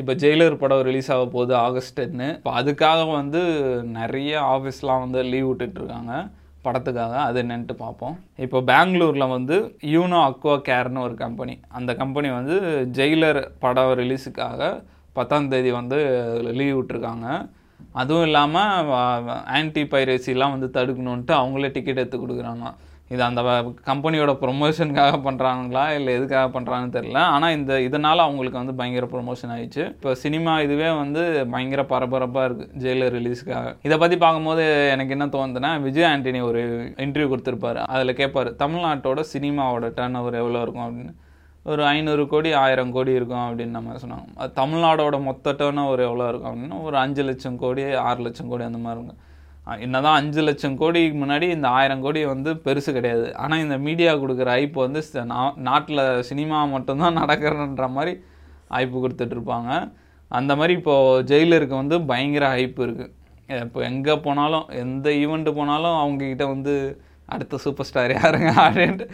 இப்போ ஜெயிலர் படம் ரிலீஸ் ஆக போகுது ஆகஸ்ட் டென்னு இப்போ அதுக்காக வந்து நிறைய ஆஃபீஸ்லாம் வந்து லீவ் விட்டுட்டு இருக்காங்க. படத்துக்காக அது என்னன்ட்டு பார்ப்போம். இப்போ பெங்களூரில் வந்து யூனோ அக்வா கேர்னு ஒரு கம்பெனி அந்த கம்பெனி வந்து ஜெயிலர் படம் ரிலீஸுக்காக பத்தாம் தேதி வந்து லீவ் விட்டுருக்காங்க. அதுவும் இல்லாமல் ஆன்டி பைரசிலாம் வந்து தடுக்கணுன்ட்டு அவங்களே டிக்கெட் எடுத்து கொடுக்குறாங்க. இது அந்த கம்பெனியோட ப்ரொமோஷனுக்காக பண்ணுறாங்களா இல்லை எதுக்காக பண்ணுறாங்கன்னு தெரில ஆனால் இந்த இதனால் அவங்களுக்கு வந்து பயங்கர ப்ரொமோஷன் ஆயிடுச்சு. இப்போ சினிமா இதுவே வந்து பயங்கர பரபரப்பாக இருக்குது ஜெயிலர் ரிலீஸ்க்காக இதை பற்றி பார்க்கும்போது எனக்கு என்ன தோணுதுன்னா விஜய் ஆண்டனி ஒரு இன்டர்வியூ கொடுத்துருப்பாரு. அதில் கேட்பார் தமிழ்நாட்டோட சினிமாவோட டர்ன் ஓவர் எவ்வளோ இருக்கும்? அப்படின்னு. ஒரு ஐநூறு கோடி ஆயிரம் கோடி இருக்கும் அப்படின்னு நம்ம சொன்னாங்க. தமிழ்நாடோட மொத்த டர்ன் ஓவர் எவ்வளோ இருக்கும் அப்படின்னா. ஒரு அஞ்சு லட்சம் கோடி ஆறு லட்சம் கோடி அந்த மாதிரி இருக்கும். என்னதான் அஞ்சு லட்சம் கோடிக்கு முன்னாடி இந்த ஆயிரம் கோடி வந்து பெருசு கிடையாது. ஆனால் இந்த மீடியா கொடுக்குற ஐப்பு வந்து நாட்டில் சினிமா மட்டும்தான் நடக்கிறன்ற மாதிரி ஐப்பு கொடுத்துட்ருப்பாங்க அந்த மாதிரி இப்போது ஜெயிலருக்கு வந்து பயங்கர ஹைப்பு இருக்குது இப்போ எங்கே போனாலும் எந்த ஈவெண்ட்டு போனாலும் அவங்கக்கிட்ட வந்து அடுத்த சூப்பர் ஸ்டார் யாருங்க அப்படின்ட்டு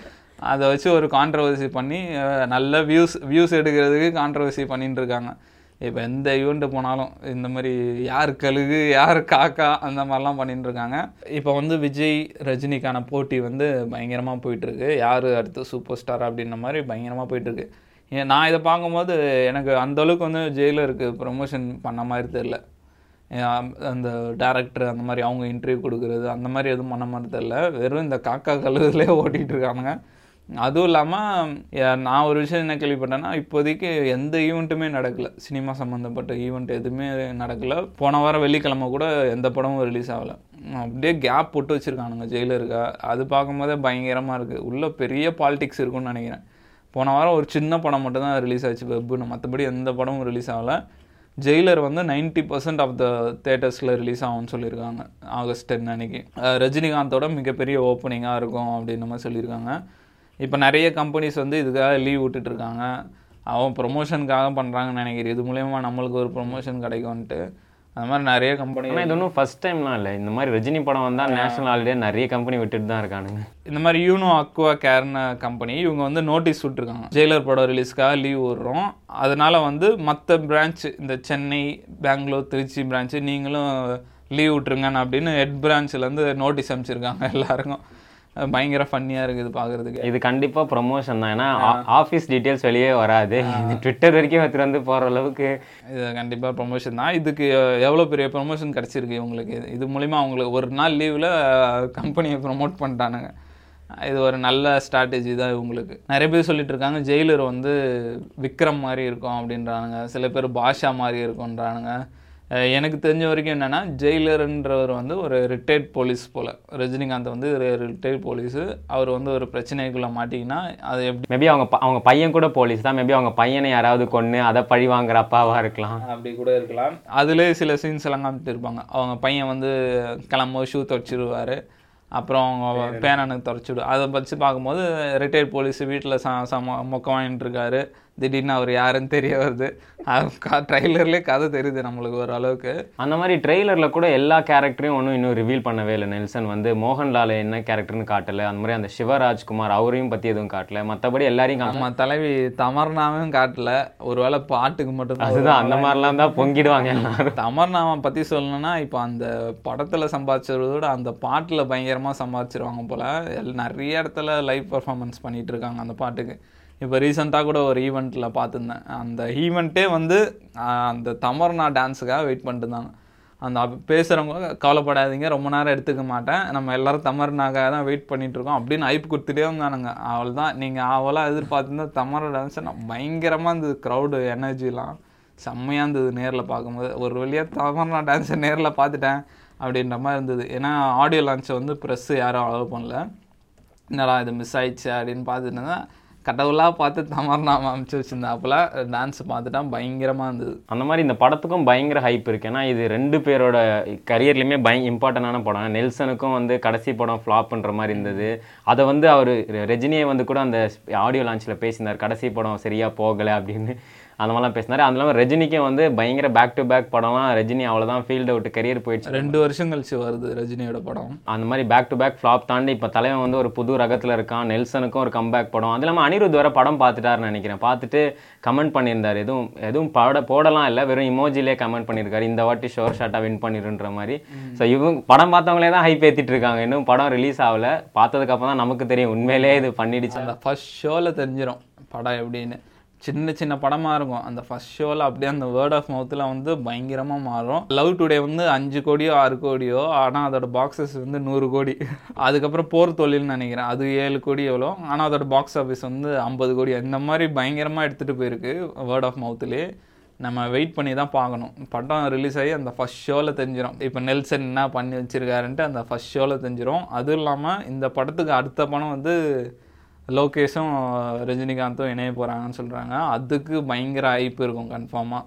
அதை வச்சு ஒரு கான்ட்ரவர்சி பண்ணி நல்ல வியூஸ் வியூஸ் எடுக்கிறதுக்கு கான்ட்ரவர்சி பண்ணிட்டு இருக்காங்க. இப்போ எந்த ஈவெண்ட்டு போனாலும் இந்த மாதிரி யார் கழுகு யார் காக்கா அந்த மாதிரிலாம் பண்ணிட்டு இருக்காங்க. இப்போ வந்து விஜய் ரஜினிக்கான போட்டி வந்து பயங்கரமாக போயிட்டுருக்கு. யார் அடுத்து சூப்பர் ஸ்டார் அப்படின்ற மாதிரி பயங்கரமாக போயிட்டுருக்கு. நான் இதை பார்க்கும்போது எனக்கு அந்த அளவுக்கு வந்து ஜெயிலருக்கு ப்ரொமோஷன் பண்ண மாதிரி தெரில அந்த டேரக்டர் அந்த மாதிரி அவங்க இன்டர்வியூ கொடுக்குறது அந்த மாதிரி எதுவும் பண்ண மாதிரி தெரில வெறும் இந்த காக்கா கழுகுலே ஓட்டிகிட்டு இருக்கானுங்க. அதுவும் இல்லாமல் நான் ஒரு விஷயம் என்ன கேள்விப்பட்டேன்னா இப்போதைக்கு எந்த ஈவெண்ட்டுமே நடக்கல. சினிமா சம்மந்தப்பட்ட ஈவெண்ட் எதுவுமே நடக்கல. போன வாரம் வெள்ளிக்கிழமை கூட எந்த படமும் ரிலீஸ் ஆகலை. அப்படியே கேப் போட்டு வச்சுருக்கானுங்க. ஜெயிலருக்கா? அது பார்க்கும்போதே பயங்கரமாக இருக்குது உள்ளே பெரிய பாலிடிக்ஸ் இருக்கும்னு நினைக்கிறேன். போன வாரம் ஒரு சின்ன படம் மட்டும் தான் ரிலீஸ் ஆச்சு வெப்புன்னு. மற்றபடி எந்த படமும் ரிலீஸ் ஆகலை. ஜெயிலர் வந்து 90% பர்சன்ட் ஆஃப் த தேட்டர்ஸில் ரிலீஸ் ஆகும்னு சொல்லியிருக்காங்க. ஆகஸ்ட் டென் அன்னைக்கு. ரஜினிகாந்தோட மிகப்பெரிய ஓப்பனிங்காக இருக்கும் அப்படின்ற மாதிரி சொல்லியிருக்காங்க. இப்போ நிறைய கம்பெனிஸ் வந்து இதுக்காக லீவ் விட்டுட்டு இருக்காங்க அவன் ப்ரொமோஷனுக்காக பண்ணுறாங்கன்னு நினைக்கிறேன். இது மூலயமா நம்மளுக்கு ஒரு ப்ரொமோஷன் கிடைக்கும்ன்ட்டு. அது மாதிரி நிறைய கம்பெனி ஆனால் இது ஒன்றும் ஃபர்ஸ்ட் டைம்லாம் இல்லை. இந்த மாதிரி ரஜினி படம் வந்தால் நேஷனல் ஹாலிடே நிறைய கம்பெனி விட்டுட்டு தான் இருக்கானுங்க. இந்த மாதிரி யூனோ அக்வா கேர்னு கம்பெனி இவங்க வந்து நோட்டீஸ் விட்டுருக்காங்க. ஜெயிலர் படம் ரிலீஸ்க்காக லீவ் விடுறோம். அதனால வந்து மற்ற பிரான்ச் இந்த சென்னை பெங்களூர் திருச்சி பிரான்ச்சு நீங்களும் லீவ் விட்டுருங்கன்னு அப்படின்னு ஹெட் பிரான்ச்லேருந்து நோட்டீஸ் அனுப்பிச்சிருக்காங்க எல்லாருக்கும். பயங்கர ஃபன்னியாக இருக்குது பார்க்குறதுக்கு இது கண்டிப்பாக ப்ரொமோஷன் தான். ஏன்னா ஆஃபீஸ் டீட்டெயில்ஸ் வெளியே வராது. இது ட்விட்டர் வரைக்கும் எடுத்துட்டு வந்து போகிற அளவுக்கு. இது கண்டிப்பாக ப்ரொமோஷன் தான். இதுக்கு எவ்வளோ பெரிய ப்ரொமோஷன் கிடச்சிருக்கு உங்களுக்கு இது- இது மூலிமா அவங்களுக்கு ஒரு நாள் லீவில் கம்பெனியை ப்ரொமோட் பண்ணிட்டானுங்க. இது ஒரு நல்ல ஸ்ட்ராட்டஜி தான் இவங்களுக்கு. நிறைய பேர் சொல்லிட்டு இருக்காங்க ஜெயிலர் வந்து விக்ரம் மாதிரி இருக்கும் அப்படின்றானுங்க. சில பேர் பாஷா மாதிரி இருக்கும்ன்றானுங்க. எனக்கு தெரிஞ்ச வரைக்கும் என்னன்னா ஜெயிலர்ன்றவர் வந்து ஒரு ரிட்டையர்ட் போலீஸ் போல. ரஜினிகாந்த் வந்து ஒரு ரிட்டையர்ட் போலீஸு அவர் வந்து ஒரு பிரச்சனைக்குள்ளே மாட்டிங்கன்னா அது எப்படி மேபி அவங்க ப- அவங்க பையன் கூட போலீஸ் தான். மேபி அவங்க பையனை யாராவது கொன்று அதை பழி வாங்குற அப்பாவா இருக்கலாம். அப்படி கூட இருக்கலாம். அதிலே சில சீன்ஸ் எல்லாம் காமிட்டு இருப்பாங்க. அவங்க பையன் வந்து கிளம்பும்போது ஷூ துடைச்சிருவாரு. அப்புறம் அவங்க பேரனுக்கு துடைச்சிடு அதை வச்சு பார்க்கும்போது ரிட்டையர்ட் போலீஸ் வீட்டில் ச சம மொக்கம் வாங்கிட்டு இருக்காரு. திடீர்னு அவர் யாருன்னு தெரிய வருது. ட்ரைலர்லேயே கதை தெரியுது நம்மளுக்கு ஓரளவுக்கு அந்த மாதிரி ட்ரெய்லரில் கூட எல்லா கேரக்டரையும் ஒன்றும் இன்னும் ரிவீல் பண்ணவே இல்லை. நெல்சன் வந்து மோகன்லால் என்ன கேரக்டர்னு காட்டல. அந்த மாதிரி அந்த சிவராஜ்குமார் அவரையும் பற்றி எதுவும் காட்டல. மற்றபடி எல்லாரையும் நம்ம தலைவி தமர்னாவும் காட்டல. ஒருவேளை பாட்டுக்கு மட்டும் அதுதான் அந்த மாதிரிலாம் தான் பொங்கிடுவாங்க எல்லாரும். தமர்னாவை பற்றி சொல்லணும்னா இப்போ அந்த படத்தில் சம்பாதிச்சதை விட அந்த பாட்டில் பயங்கரமாக சம்பாதிச்சிருவாங்க போல். நிறைய இடத்துல லைவ் பர்ஃபார்மன்ஸ் பண்ணிட்டு இருக்காங்க அந்த பாட்டுக்கு. இப்போ ரீசெண்டாக கூட ஒரு ஈவெண்ட்டில் பார்த்துருந்தேன். அந்த ஈவெண்ட்டே வந்து அந்த தமர்னா டான்ஸுக்காக வெயிட் பண்ணிட்டு இருந்தாங்க. அந்த பேசுகிறவங்க கவலைப்படாதீங்க ரொம்ப நேரம் எடுத்துக்க மாட்டேன். நம்ம எல்லாரும் தமர்னாக்காக தான் வெயிட் பண்ணிகிட்ருக்கோம் அப்படின்னு ஐப்பு கொடுத்துட்டே இருந்தானுங்க அவள் தான் நீங்கள் அவளாக எதிர்பார்த்துருந்தா தமர டான்ஸ் பயங்கரமாக இருந்தது க்ரௌடு எனர்ஜிலாம் செம்மையாக இருந்தது நேரில் பார்க்கும்போது. ஒரு வழியாக தமர்னா டான்ஸை நேரில் பார்த்துட்டேன் அப்படின்ற மாதிரி இருந்தது. ஏன்னா ஆடியோ லான்ச்சை வந்து ப்ரெஸ்ஸு யாரும் அலோவ் பண்ணல. என்னடா இது மிஸ் ஆயிடுச்சு அப்படின்னு பார்த்துட்டு இருந்தேன் கடவுளாக பார்த்து தமர்னாம அனுப்பிச்சு வச்சுருந்தாப்புல டான்ஸ் பார்த்துட்டா பயங்கரமாக இருந்தது. அந்த மாதிரி இந்த படத்துக்கும் பயங்கர ஹைப் இருக்கு. ஏன்னா இது ரெண்டு பேரோட கரியர்லையுமே பய இம்பார்ட்டண்டான படம். நெல்சனுக்கும் வந்து கடைசி படம் ஃப்ளாப்ன்ற மாதிரி இருந்தது. அதை வந்து அவர் ரஜினியை வந்து கூட அந்த ஆடியோ லான்ச்சில் பேசியிருந்தார். கடைசி படம் சரியாக போகலை அப்படின்னு. அந்த மாதிரிலாம் பேசினாரு. அது இல்லாமல் ரஜினிக்கும் வந்து பயங்கர பேக் டு பேக் படம்லாம் ரஜினி அவ்வளோதான் ஃபீல்ட் அவுட் கரியர் போயிடுச்சு. ரெண்டு வருஷம் கழிச்சு வருது ரஜினியோட படம். அந்த மாதிரி பேக் டு பேக் ஃப்ளாப் தாண்டி இப்போ தலைவன் வந்து ஒரு புது ரகத்தில் இருக்கான். நெல்சனுக்கும் ஒரு கம்பேக் படம். அது இல்லாமல் அனிருத் வர படம் பார்த்துட்டாருன்னு நினைக்கிறேன். பார்த்துட்டு கமெண்ட் பண்ணியிருந்தார். எதுவும் எதுவும் பட போடலாம் இல்லை. வெறும் இமோஜிலே கமெண்ட் பண்ணியிருக்காரு. இந்த வாட்டி ஷோர் ஷாட்டாக வின் பண்ணிருன்ற மாதிரி. ஸோ இவங்க படம் பார்த்தவங்களே தான் ஹைப் ஏற்றிட்டு இருக்காங்க. இன்னும் படம் ரிலீஸ் ஆகல. பார்த்ததுக்கப்புறம் தான் நமக்கு தெரியும். உண்மையிலேயே இது பண்ணிடுச்சு. அந்த ஃபர்ஸ்ட் ஷோவில் தெரிஞ்சிடும் படம் எப்படின்னு. சின்ன சின்ன படமாக இருக்கும். அந்த ஃபஸ்ட் ஷோவில் அப்படியே அந்த வேர்ட் ஆஃப் மவுத்தில் வந்து பயங்கரமாக மாறும். லவ் டுடே வந்து அஞ்சு கோடியோ ஆறு கோடியோ ஆனால் அதோட பாக்ஸஸ் வந்து நூறு கோடி. அதுக்கப்புறம் போர் தொழில்னு நினைக்கிறேன். அது ஏழு கோடி எவ்வளோ? ஆனால் அதோட பாக்ஸ் ஆஃபீஸ் வந்து ஐம்பது கோடி. இந்த மாதிரி பயங்கரமாக எடுத்துகிட்டு போயிருக்கு வேர்ட் ஆஃப் மவுத்துலேயே நம்ம வெயிட் பண்ணி தான் பார்க்கணும். படம் ரிலீஸ் ஆகி அந்த ஃபர்ஸ்ட் ஷோவில் தெரிஞ்சிடும் இப்போ நெல்சன் என்ன பண்ணி வச்சிருக்காருன்ட்டு அந்த ஃபஸ்ட் ஷோவில் தெரிஞ்சிடும் அதுவும் இல்லாமல் இந்த படத்துக்கு அடுத்த படம் வந்து லோகேஷும் ரஜினிகாந்தும் இணைய போகிறாங்கன்னு சொல்கிறாங்க அதுக்கு பயங்கர ஐப்பு இருக்கும் கன்ஃபார்மாக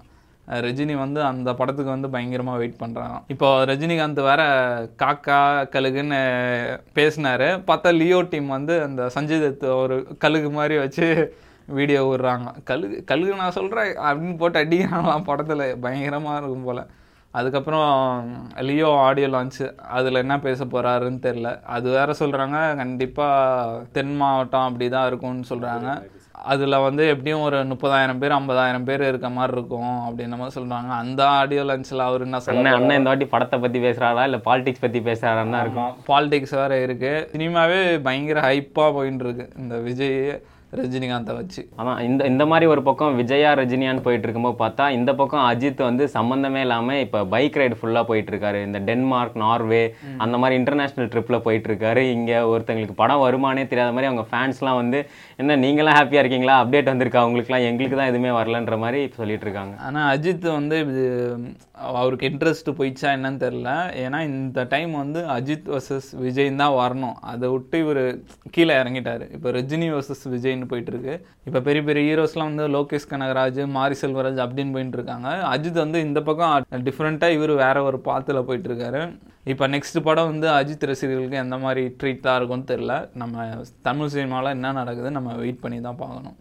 ரஜினி வந்து அந்த படத்துக்கு வந்து பயங்கரமாக வெயிட் பண்ணுறாங்க இப்போ ரஜினிகாந்த் வேற காக்கா கழுகுன்னு பேசினாரு. பார்த்தா லியோ டீம் வந்து அந்த சஞ்சய் தத் ஒரு கழுகு மாதிரி வச்சு வீடியோ விடுறாங்க. கழுகு கழுகு நான் சொல்கிறேன் அப்படின்னு போட்டு அடிக்கிறாங்களாம் படத்தில். பயங்கரமாக இருக்கும் போல். அதுக்கப்புறம் லியோ ஆடியோ லான்ச்சு. அதில் என்ன பேச போகிறாருன்னு தெரில அது வேற சொல்கிறாங்க கண்டிப்பாக தென் மாவட்டம் அப்படி தான் இருக்கும்னு சொல்கிறாங்க அதில் வந்து எப்படியும் ஒரு முப்பதாயிரம் பேர் ஐம்பதாயிரம் பேர் இருக்க மாதிரி இருக்கும் அப்படின்ற மாதிரி சொல்கிறாங்க அந்த ஆடியோ லான்ச்சில் அவர் என்ன சொல்ல அண்ணன் இந்த வாட்டி படத்தை பற்றி பேசுகிறாரா இல்லை பாலிடிக்ஸ் பற்றி பேசுகிறாரான்னு இருக்கும். பாலிடிக்ஸ் வேறு இருக்குது சினிமாவே பயங்கர ஹைப்பாக போயின்னு இருக்கு இந்த விஜய் ரஜினிகாந்தை வச்சு. அதான் இந்த இந்த மாதிரி ஒரு பக்கம் விஜயா ரஜினியான்னு போயிட்டு இருக்கும்போது பார்த்தா இந்த பக்கம் அஜித் வந்து சம்மந்தமே இல்லாமல் இப்போ பைக் ரைடு ஃபுல்லாக போயிட்டு இருக்காரு இந்த டென்மார்க் நார்வே அந்த மாதிரி இன்டர்நேஷனல் ட்ரிப்பில் போயிட்டு இருக்காரு இங்கே ஒருத்தங்களுக்கு படம் வருமானே தெரியாத மாதிரி அவங்க ஃபேன்ஸ்லாம் வந்து என்ன நீங்களாம் ஹாப்பியாக இருக்கீங்களா? அப்டேட் வந்திருக்கா? அவங்களுக்குலாம் எங்களுக்கு தான் எதுவுமே வரலன்ற மாதிரி சொல்லிட்டு இருக்காங்க ஆனால் அஜித் வந்து இது அவருக்கு இன்ட்ரெஸ்ட் போயிடுச்சா என்னன்னு தெரில ஏன்னா இந்த டைம் வந்து அஜித் வர்சஸ் விஜய் தான் வரணும். அதை விட்டு இவர் கீழே இறங்கிட்டாரு. இப்போ ரஜினி வர்சஸ் விஜய்னு அப்படின்னு போயிட்டுருக்கு. இப்போ பெரிய பெரிய ஹீரோஸ்லாம் வந்து லோகேஷ் கனகராஜ் மாரி செல்வராஜ் அப்படின்னு போயிட்டு இருக்காங்க அஜித் வந்து இந்த பக்கம் டிஃப்ரெண்ட்டாக இவர் வேற ஒரு பாத்தில் போயிட்டுருக்காரு. இப்போ நெக்ஸ்ட் படம் வந்து அஜித் ரசிகர்களுக்கு எந்த மாதிரி ட்ரீட் தான் இருக்கும்னு தெரில நம்ம தமிழ் சினிமாவில் என்ன நடக்குது நம்ம வெயிட் பண்ணி தான் பார்க்கணும்.